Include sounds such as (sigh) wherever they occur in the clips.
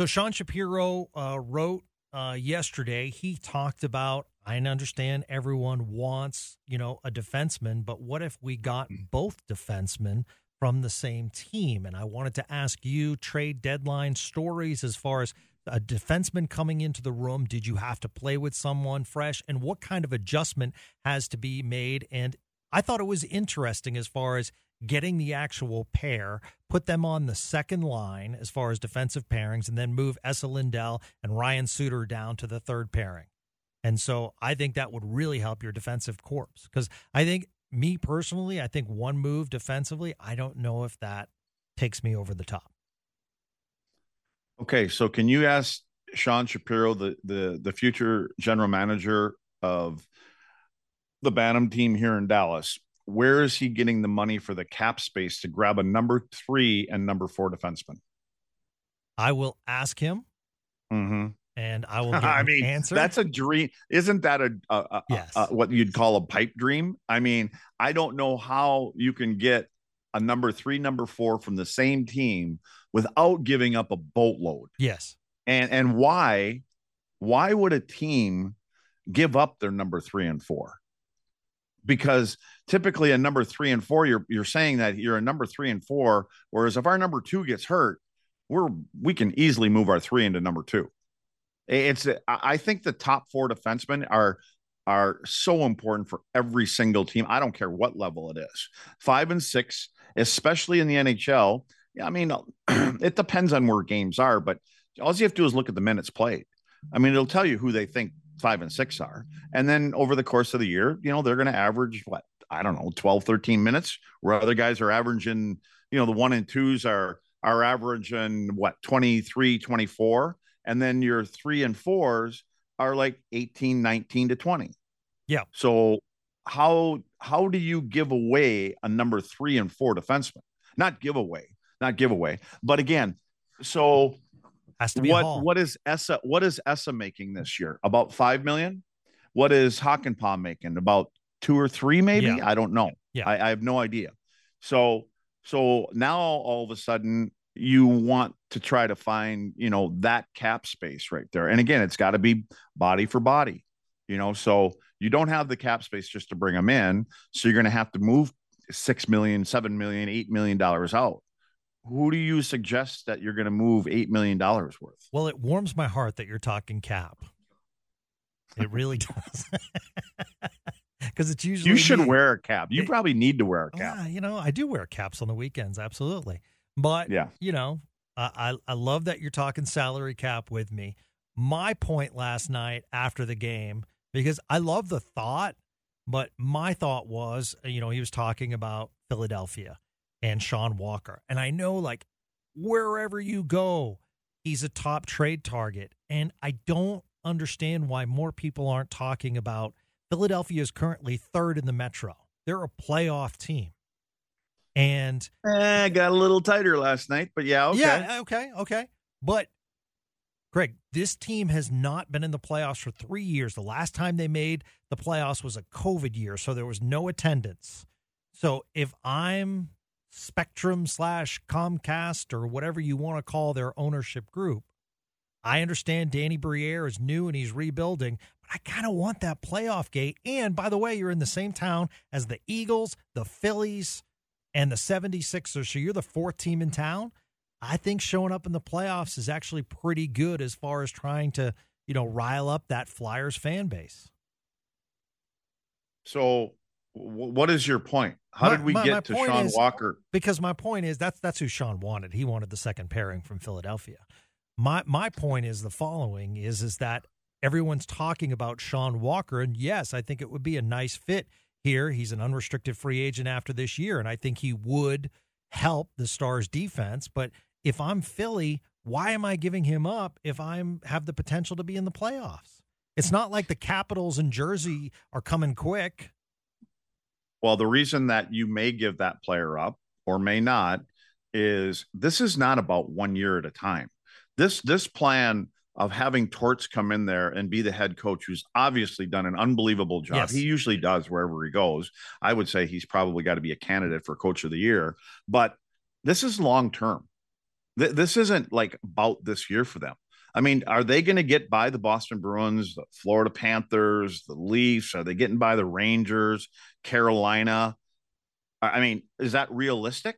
So Sean Shapiro uh, wrote uh, yesterday. He talked about. I understand everyone wants, you know, a defenseman, but what if we got both defensemen from the same team? And I wanted to ask you trade deadline stories as far as a defenseman coming into the room. Did you have to play with someone fresh, and what kind of adjustment has to be made? And I thought it was interesting as far as getting the actual pair, put them on the second line as far as defensive pairings, and then move Esa Lindell and Ryan Suter down to the third pairing. And so I think that would really help your defensive corps because I think, me personally, I think one move defensively, I don't know if that takes me over the top. Okay, so can you ask Sean Shapiro, the the the future general manager of the Bantam team here in Dallas, where is he getting the money for the cap space to grab a number three and number four defenseman? I will ask him, Mm-hmm. and I will. (laughs) I an mean, answer. that's a dream. Isn't that a, a, a- Yes. a- what you'd call a pipe dream? I mean, I don't know how you can get a number three, number four from the same team without giving up a boatload. yes. and and why why would a team give up their number three and four because typically a number three and four you're you're saying that you're a number three and four whereas if our number two gets hurt we're we can easily move our three into number two. It's i think the top four defensemen are are so important for every single team. I don't care what level it is. Five and six especially in the nhl yeah, I mean, (clears throat) it depends on where games are, but all you have to do is look at the minutes played. I mean, it'll tell you who they think five and six are. And then over the course of the year, you know, they're going to average what, I don't know, 12, 13 minutes, where other guys are averaging, you know, the one and twos are, are averaging what, 23, 24. And then your three and fours are like 18, 19 to 20. Yeah. So how, how do you give away a number three and four defenseman? Not give away, not give away, But again, so Has to be what what is Esa what is Esa making this year? About five million? What is Hakanpää making? About two or three, maybe? Yeah. I don't know. Yeah. I, I have no idea. So so now all of a sudden you want to try to find, you know, that cap space right there. And again, it's got to be body for body, you know. So you don't have the cap space just to bring them in. So you're gonna have to move six million, seven million, eight million dollars out. Who do you suggest that you're going to move eight million dollars worth? Well, it warms my heart that you're talking cap. It really (laughs) does. (laughs) Because it's usually You should me. wear a cap. You It- probably need to wear a cap. Yeah, you know, I do wear caps on the weekends, absolutely. But Yeah. you know, I, I I love that you're talking salary cap with me. My point last night after the game, because I love the thought, but my thought was, you know, he was talking about Philadelphia and Sean Walker, and I know like wherever you go, he's a top trade target, and I don't understand why more people aren't talking about Philadelphia is currently third in the Metro. They're a playoff team. And Eh, got a little tighter last night, but yeah, okay. yeah, okay, okay. But Greg, this team has not been in the playoffs for three years. The last time they made the playoffs was a COVID year, so there was no attendance. So if I'm Spectrum slash Comcast or whatever you want to call their ownership group, I understand Danny Briere is new and he's rebuilding, but I kind of want that playoff gate. And by the way, you're in the same town as the Eagles, the Phillies, and the 76ers. So you're the fourth team in town. I think showing up in the playoffs is actually pretty good as far as trying to, you know, rile up that Flyers fan base. So What is your point? How my, did we my, get my to Sean is, Walker? Because my point is that's that's who Sean wanted. He wanted the second pairing from Philadelphia. My my point is the following is is that everyone's talking about Sean Walker and yes, I think it would be a nice fit here. He's an unrestricted free agent after this year and I think he would help the Stars defense, but if I'm Philly, why am I giving him up if I'm have the potential to be in the playoffs? It's not like the Capitals and Jersey are coming quick. Well, the reason that you may give that player up or may not is this is not about one year at a time. This this plan of having Torts come in there and be the head coach, who's obviously done an unbelievable job. Yes. He usually does wherever he goes. I would say he's probably got to be a candidate for coach of the year, but this is long term. Th- this isn't like about this year for them. I mean, are they going to get by the Boston Bruins, the Florida Panthers, the Leafs? Are they getting by the Rangers, Carolina? I mean, is that realistic?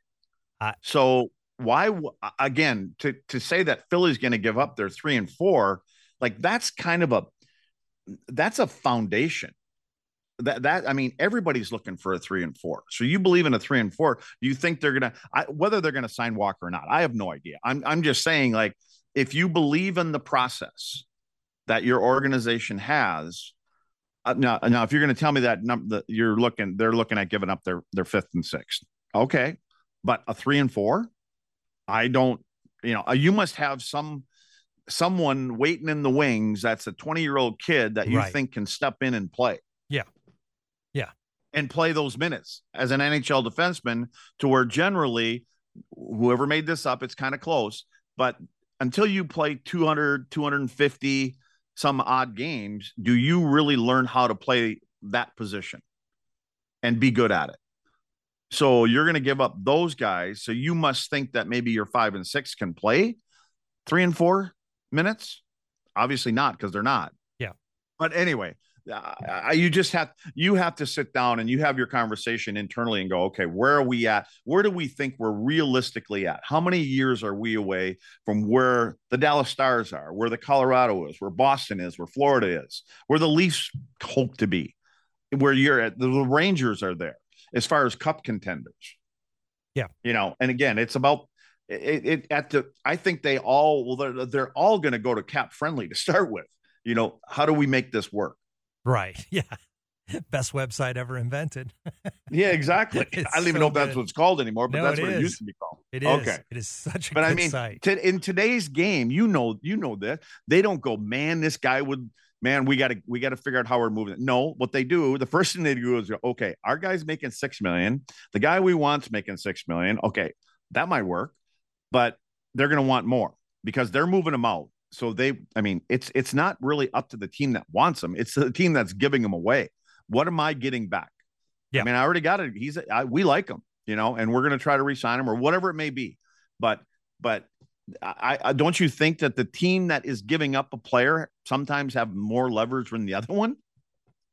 So why again to to say that Philly's going to give up their 3 and 4, like that's kind of a that's a foundation. That that I mean, everybody's looking for a 3 and 4. So you believe in a 3 and 4, do you think they're going to I, whether they're going to sign Walker or not? I have no idea. I'm I'm just saying like if you believe in the process that your organization has, uh, now, now if you're going to tell me that number, you're looking, they're looking at giving up their their fifth and sixth, okay, but a three and four, I don't, you know, uh, you must have some someone waiting in the wings that's a 20 year old kid that you right. think can step in and play. Yeah. Yeah. And play those minutes as an NHL defenseman to where generally whoever made this up, it's kind of close, but until you play 200, 250 some odd games, do you really learn how to play that position and be good at it? So you're going to give up those guys. So you must think that maybe your five and six can play three and four minutes. Obviously not because they're not. Yeah. But anyway, uh, you just have you have to sit down and you have your conversation internally and go okay where are we at? Where do we think we're realistically at? How many years are we away from where the dallas stars are where the colorado is where boston is where florida is where the leafs hope to be where you're at the rangers are there as far as cup contenders? Yeah. You know and again it's about it, it at the i think they all well they're, they're all going to go to CapFriendly to start with. You know how do we make this work Right. (laughs) Yeah. Best website ever invented. (laughs) yeah, exactly. I don't even so know if that's what it's called anymore, but no, that's it what is. it used to be called. It is. Okay. It is such a but I mean, to, in today's game, you know, you know that they don't go, man, this guy would, man, we got to, we got to figure out how we're moving. It. No, what they do, the first thing they do is, okay, our guy's making six million. The guy we want's making six million. Okay, that might work, but they're going to want more because they're moving them out so they i mean it's it's not really up to the team that wants them it's the team that's giving them away. What am i getting back? Yeah. i mean i already got it. He's I, we like him you know and we're going to try to resign him or whatever it may be. But but I, I don't you think that the team that is giving up a player sometimes have more leverage than the (laughs) other one?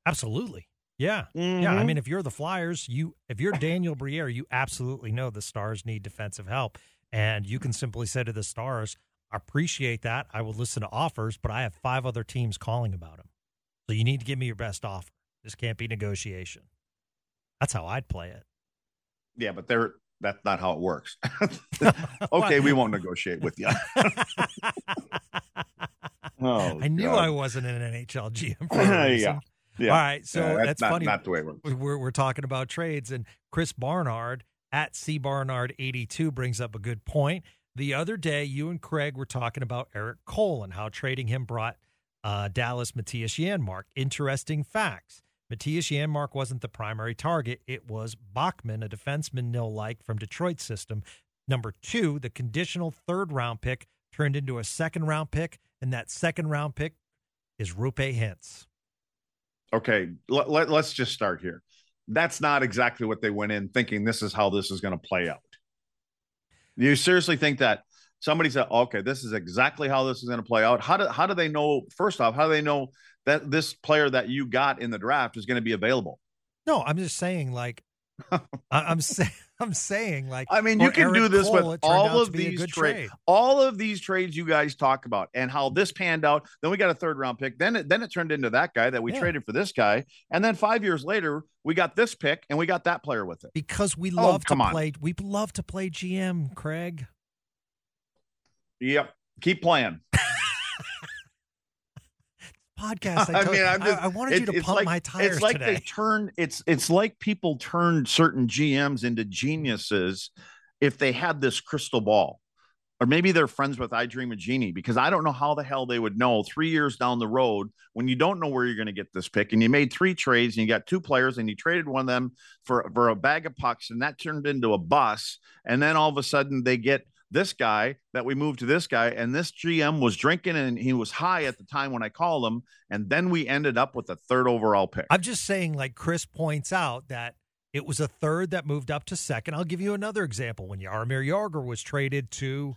Absolutely. Yeah. Mm-hmm. yeah i mm-hmm. mean if you're the flyers you if you're daniel briere you absolutely know the stars need defensive help. And you can simply say to the stars appreciate that. I will listen to offers, but I have five other teams calling about him. So you need to give me your best offer. This can't be negotiation. That's how I'd play it. Yeah, but they're that's not how it works. (laughs) (laughs) okay, we won't negotiate with you. (laughs) oh, I knew God. I wasn't an NHL GM for a reason. yeah. yeah. All right, so that's, that's not, funny. Not the way it works. We're, we're talking about trades, and Chris Barnard at C Barnard 82 brings up a good point. The other day, you and Craig were talking about Erik Cole and how trading him brought uh, Dallas Mattias Janmark. Interesting facts. Mattias Janmark wasn't the primary target. It was Backman, a defenseman nil like from Detroit system. Number two, the conditional third round pick turned into a second round pick, and that second round pick is Roope Hintz. Okay, let, let, let's just start here. That's not exactly what they went in thinking this is how this is going to play out. You seriously think that somebody said, okay, this is exactly how this is going to play out? How do how do they know? First off, how do they know that this player that you got in the draft is going to be available? No, I'm just saying, like, (laughs) I'm saying. (laughs) I'm saying, like, I mean, you can do this Cole, with it turned out all of these trades, trade. all of these trades you guys talk about, and how this panned out. Then we got a third round pick. Then it then it turned into that guy that we Yeah. traded for this guy, and then five years later we got this pick and we got that player with it. because we Oh, love to on. play. We love to play GM, Craig. Yep, keep playing. (laughs) Podcast. I, (laughs) I mean, I'm just, I, I wanted you to pump like, my tires It's like today. they turn it's it's like people turn certain GMs into geniuses if they had this crystal ball. Or maybe they're friends with I Dream of Jeannie because I don't know how the hell they would know three years down the road when you don't know where you're going to get this pick and you made three trades and you got two players and you traded one of them for for a bag of pucks and that turned into a bus and then all of a sudden they get this guy that we moved to this guy and this GM was drinking and he was high at the time when I called him and then we ended up with a third overall pick. I'm just saying, like Chris points out, that it was a third that moved up to second. I'll give you another example. When Jaromir Jagr was traded to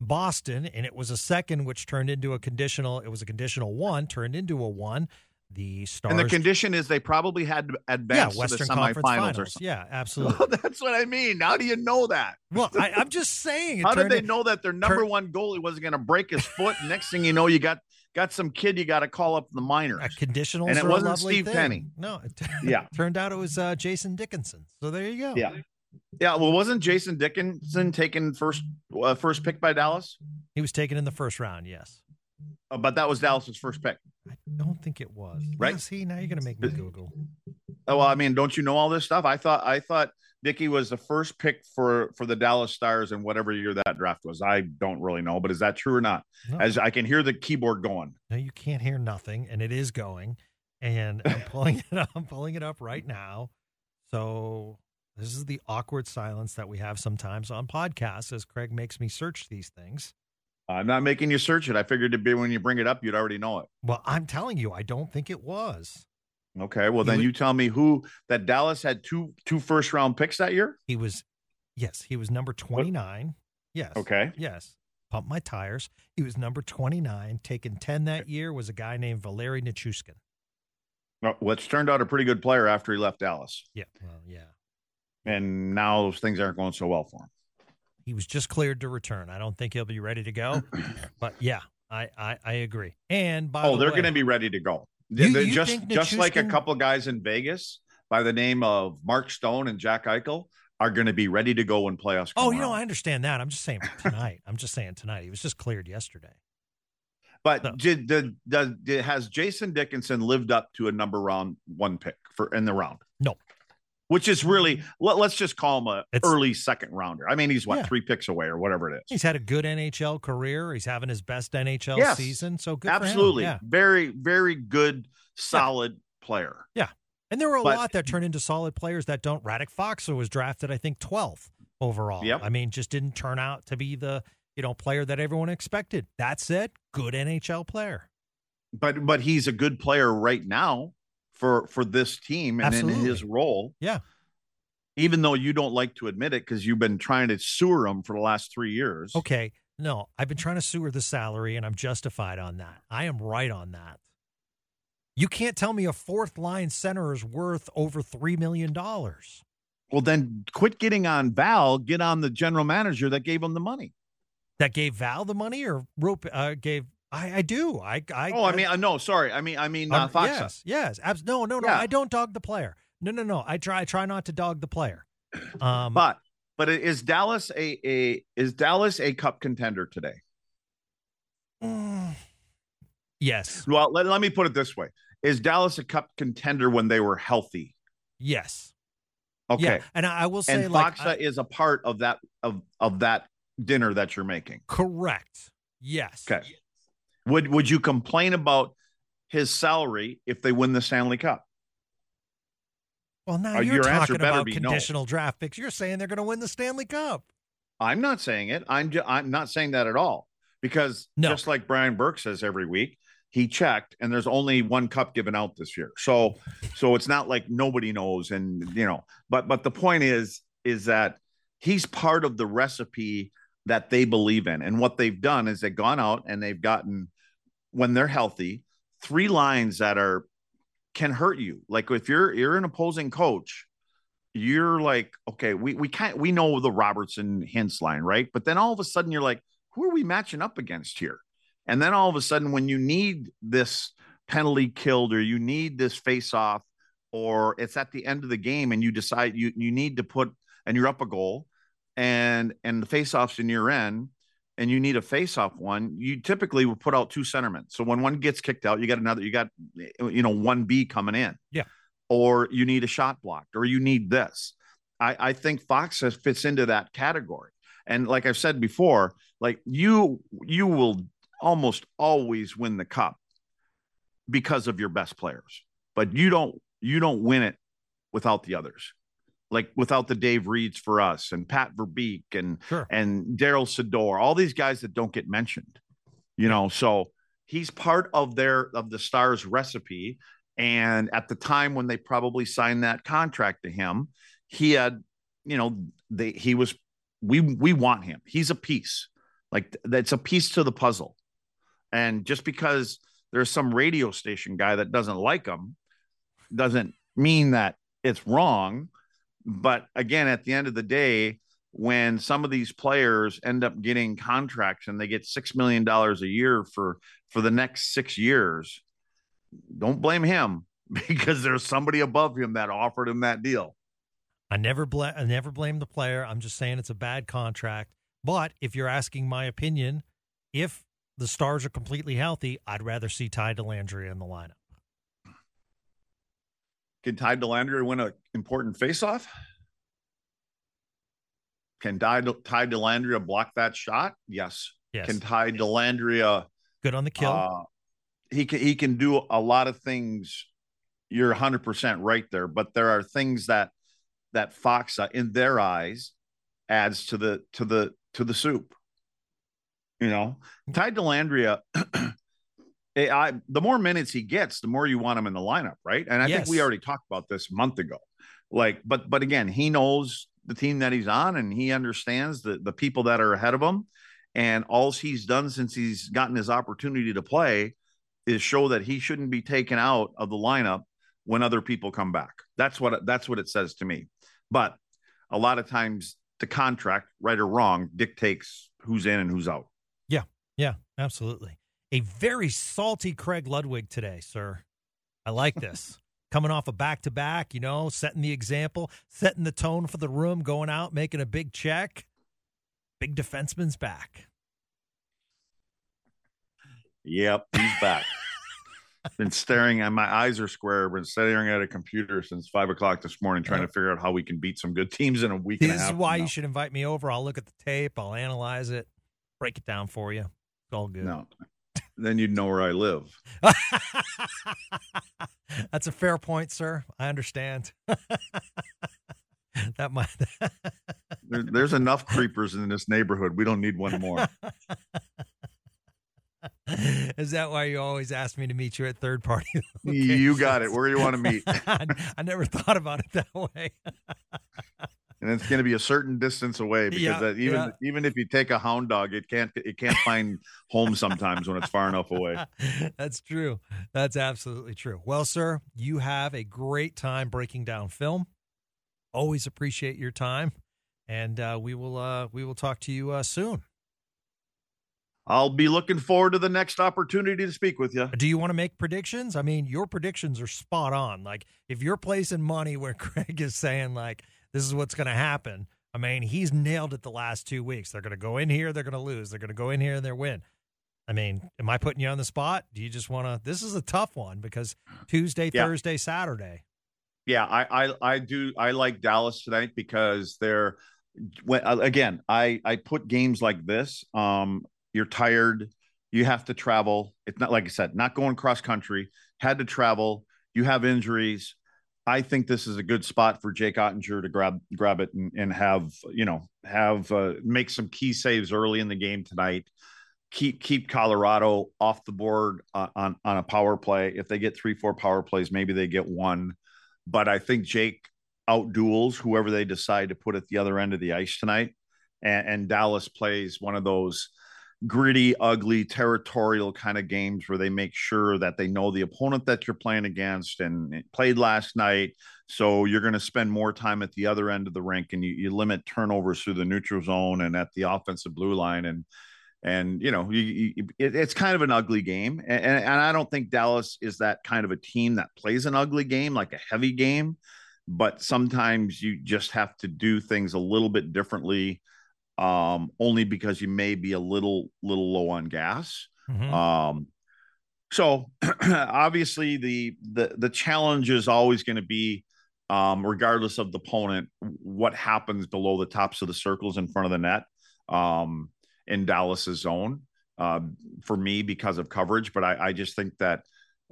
Boston, and it was a second, which turned into a conditional. It was a conditional one, turned into a one. The Stars, And the condition is they probably had to yeah, advance Western to the semifinals or something. Yeah, (laughs) absolutely. That's what I mean. How do you know that? well, I, I'm just (laughs) saying. How did they in- know that their number turn- one goalie wasn't going to break his foot? Next thing you know, you got got some kid you got to call up the minors. Uh, conditionals And it wasn't Steve thing. Penny. No, it Yeah. (laughs) turned out it was uh, Jason Dickinson. So there you go. Yeah. Yeah, well, wasn't Jason Dickinson taken first uh, first pick by Dallas? He was taken in the first round. Yes. Uh, but that was Dallas's first pick. I don't think it was. Right. See, now you're going to make me Google. Oh, well, I mean, don't you know all this stuff? I thought I thought Dickey was the first pick for for the Dallas Stars in whatever year that draft was. I don't really know, but is that true or not? No, As I can hear the keyboard going. no, you can't hear nothing, and it is going. And (laughs) I'm pulling it up. I'm pulling it up right now. So this is the awkward silence that we have sometimes on podcasts as Craig makes me search these things. I'm not making you search it. I figured it'd be when you bring it up, you'd already know it. Well, I'm telling you, I don't think it was. Okay. Well, You then would- you tell me who that Dallas had two two first round picks that year. He was, yes, he was number 29. Yes. Okay. Yes. Pump my tires. He was number 29. Taken 10 that year was a guy named Valeri Nichushkin. Which turned out a pretty good player after he left Dallas, Yeah. Well, yeah. and now those things aren't going so well for him. He was just cleared to return. I don't think he'll be ready to go. (clears throat) but yeah, I, I, I agree. And by oh, the they're going to be ready to go. You- you just think just like a couple guys in Vegas by the name of Mark Stone and Jack Eichel are going to be ready to go when playoffs. Oh, you know, I understand that. I'm just saying tonight. I'm just saying tonight. He was just cleared yesterday. But did, did, did, did- has Jason Dickinson lived up to a number round one pick for in the round? No. Which is really let, us just call him a It's- early second rounder. I mean, he's what Yeah. three picks away or whatever it is. He's had a good NHL career. He's having his best NHL Yes. season. So good. Absolutely, Yeah. very very good, solid player. Yeah, and there were a But- lot that turned into solid players that don't. Radek Faksa was drafted, I think, 12th overall. Yep. I mean, just didn't turn out to be the you know player that everyone expected. That said, good NHL player. But but he's a good player right now for for this team and in his role. Yeah. Even though you don't like to admit it because you've been trying to sewer him for the last three years. Okay, no, I've been trying to sewer the salary, and I'm justified on that. I am right on that. You can't tell me a fourth line center is worth over three million dollars. Well, then quit getting on Val. Get on the general manager that gave him the money. That gave Val the money, or rope uh, gave. I, I do. I. I oh, I mean, I, no, sorry. I mean, I mean, uh, Fox. Yes, yes. Abs- no, no, no. Yeah. I don't dog the player. No, no, no. I try. I try not to dog the player. (clears throat) Um, But but is Dallas a a is Dallas a cup contender today? mm, yes, Well, let, let me put it this way: Is Dallas a cup contender when they were healthy? yes. Okay, Yeah. And I, I will say, and like, Faksa I- is a part of that of of that dinner that you're making. correct. Yes. Okay. Would would you complain about his salary if they win the Stanley Cup? Well, now Uh, you're talking about be no. conditional draft picks. You're saying they're going to win the Stanley Cup. I'm not saying it. I'm ju- I'm not saying that at all because No. just like Brian Burke says every week, he checked and there's only one cup given out this year. So so it's not like nobody knows and you know, but but the point is is that he's part of the recipe that they believe in. And what they've done is they've gone out and they've gotten when they're healthy, three lines that are can hurt you. Like if you're you're an opposing coach, you're like, okay, we we can't we know the Robertson Hintz line, right? But then all of a sudden you're like, who are we matching up against here? And then all of a sudden, when you need this penalty killed or you need this face off, or it's at the end of the game and you decide you you need to put and you're up a goal and and the face off's in your end and you need a face off one, you typically will put out two centermen. So when one gets kicked out, you got another, you got you know, one B coming in. Yeah or you need a shot blocked, or you need this. I, I think Fox has, fits into that category. And like I've said before, like you you will almost always win the cup because of your best players, but you don't you don't win it without the others. Like without the Dave Reids for us and Pat Verbeek and sure. and Darryl Sydor, all these guys that don't get mentioned, you know. So he's part of their of the Stars recipe, and at the time when they probably signed that contract to him, he had, you know, they he was we we want him. He's a piece. Like that's a piece to the puzzle. And just because there's some radio station guy that doesn't like him doesn't mean that it's wrong. But again, at the end of the day, when some of these players end up getting contracts and they get six million dollars a year for for the next six years, don't blame him (laughs) because there's somebody above him that offered him that deal. I never bl- I never blame the player. I'm just saying it's a bad contract. But if you're asking my opinion, if the stars are completely healthy, I'd rather see Ty Dellandrea in the lineup. Can Ty Dellandrea win an important faceoff? Can Ty, Ty Dellandrea block that shot? Yes. Yes. Can Ty Dellandrea good on the kill? Uh, he can he can do a lot of things. You're 100 percent right there, but there are things that that Fox, uh, in their eyes, adds to the to the to the soup. You know, Ty Dellandrea. I, the more minutes he gets, the more you want him in the lineup, right? And I yes. think we already talked about this a month ago. Like, but but again, he knows the team that he's on, and he understands the the people that are ahead of him. And all he's done since he's gotten his opportunity to play is show that he shouldn't be taken out of the lineup when other people come back. That's what that's what it says to me. But a lot of times the contract, right or wrong, dictates who's in and who's out. Yeah, yeah, absolutely. A very salty Craig Ludwig today, sir. I like this. (laughs) Coming off a back to back, you know, setting the example, setting the tone for the room, going out, making a big check. Big defenseman's back. Yep, he's back. (laughs) been staring at my eyes are square. Been staring at a computer since five o'clock this morning, trying to figure out how we can beat some good teams in a week. This is why you should invite me over. I'll look at the tape. I'll analyze it, break it down for you. It's all good. No, then you'd know where I live. (laughs) That's a fair point, sir. I understand. (laughs) that might. (laughs) there, there's enough creepers in this neighborhood. We don't need one more. Is that why you always ask me to meet you at third party? You got it. Where do you want to meet? I never thought about it that way. And it's going to be a certain distance away (laughs) because yeah, even yeah. even if you take a hound dog, it can't it can't find home sometimes when it's far enough away. (laughs) That's true. That's absolutely true. Well, sir, you have a great time breaking down film. Always appreciate your time, and uh, we will uh, we will talk to you uh, soon. I'll be looking forward to the next opportunity to speak with you. Do you want to make predictions? I mean, your predictions are spot on. Like if you're placing money where (laughs) Craig is saying like this is what's going to happen, I mean, he's nailed it the last 2 weeks. They're going to go in here, they're going to lose. They're going to go in here and they're win. I mean, am I putting you on the spot? Do you just want to This is a tough one because Tuesday, yeah. Thursday, Saturday. Yeah, I, I I do I like Dallas tonight because they're when, again, I I put games like this um you're tired, you have to travel. It's not like I said, not going cross country, had to travel, you have injuries. I think this is a good spot for Jake Oettinger to grab grab it and, and have you know have uh, make some key saves early in the game tonight. Keep keep Colorado off the board on, on on a power play. If they get three four power plays, maybe they get one. But I think Jake out duels whoever they decide to put at the other end of the ice tonight, and, and Dallas plays one of those gritty, ugly, territorial kind of games where they make sure that they know the opponent that you're playing against and played last night. So you're going to spend more time at the other end of the rink and you, you limit turnovers through the neutral zone and at the offensive blue line. And, and you know, you, you, it, it's kind of an ugly game. And, and I don't think Dallas is that kind of a team that plays an ugly game, like a heavy game. But sometimes you just have to do things a little bit differently um, only because you may be a little little low on gas. Mm-hmm. Um, so (clears throat) obviously the the the challenge is always going to be, um, regardless of the opponent, what happens below the tops of the circles in front of the net um, in Dallas's zone. Uh, for me, because of coverage, but I, I just think that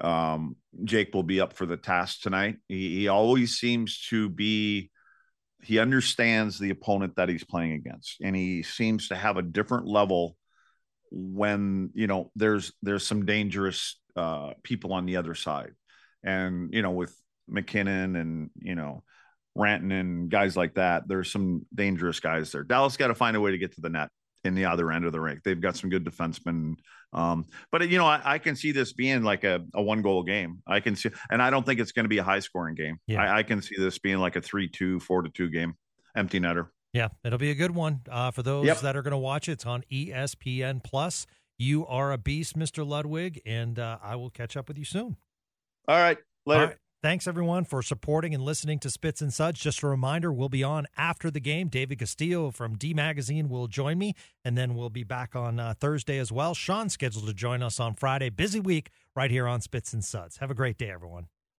um, Jake will be up for the task tonight. He, he always seems to be he understands the opponent that he's playing against and he seems to have a different level when you know there's there's some dangerous uh people on the other side. And you know with mackinnon and you know Rantanen and guys like that there's some dangerous guys there. Dallas got to find a way to get to the net in the other end of the rink they've got some good defensemen um, but you know, I, I, can see this being like a, a, one goal game. I can see, and I don't think it's going to be a high scoring game. Yeah. I, I, can see this being like a three, two, four to two game, empty netter. Yeah, it'll be a good one uh, for those yep. that are going to watch it. It's on ESPN Plus. You are a beast, Mr. Ludwig, and uh, I will catch up with you soon. All right, later. All right. Thanks, everyone, for supporting and listening to Spits and Suds. Just a reminder, we'll be on after the game. David Castillo from D Magazine will join me, and then we'll be back on uh, Thursday as well. Sean's scheduled to join us on Friday. Busy week right here on Spits and Suds. Have a great day, everyone.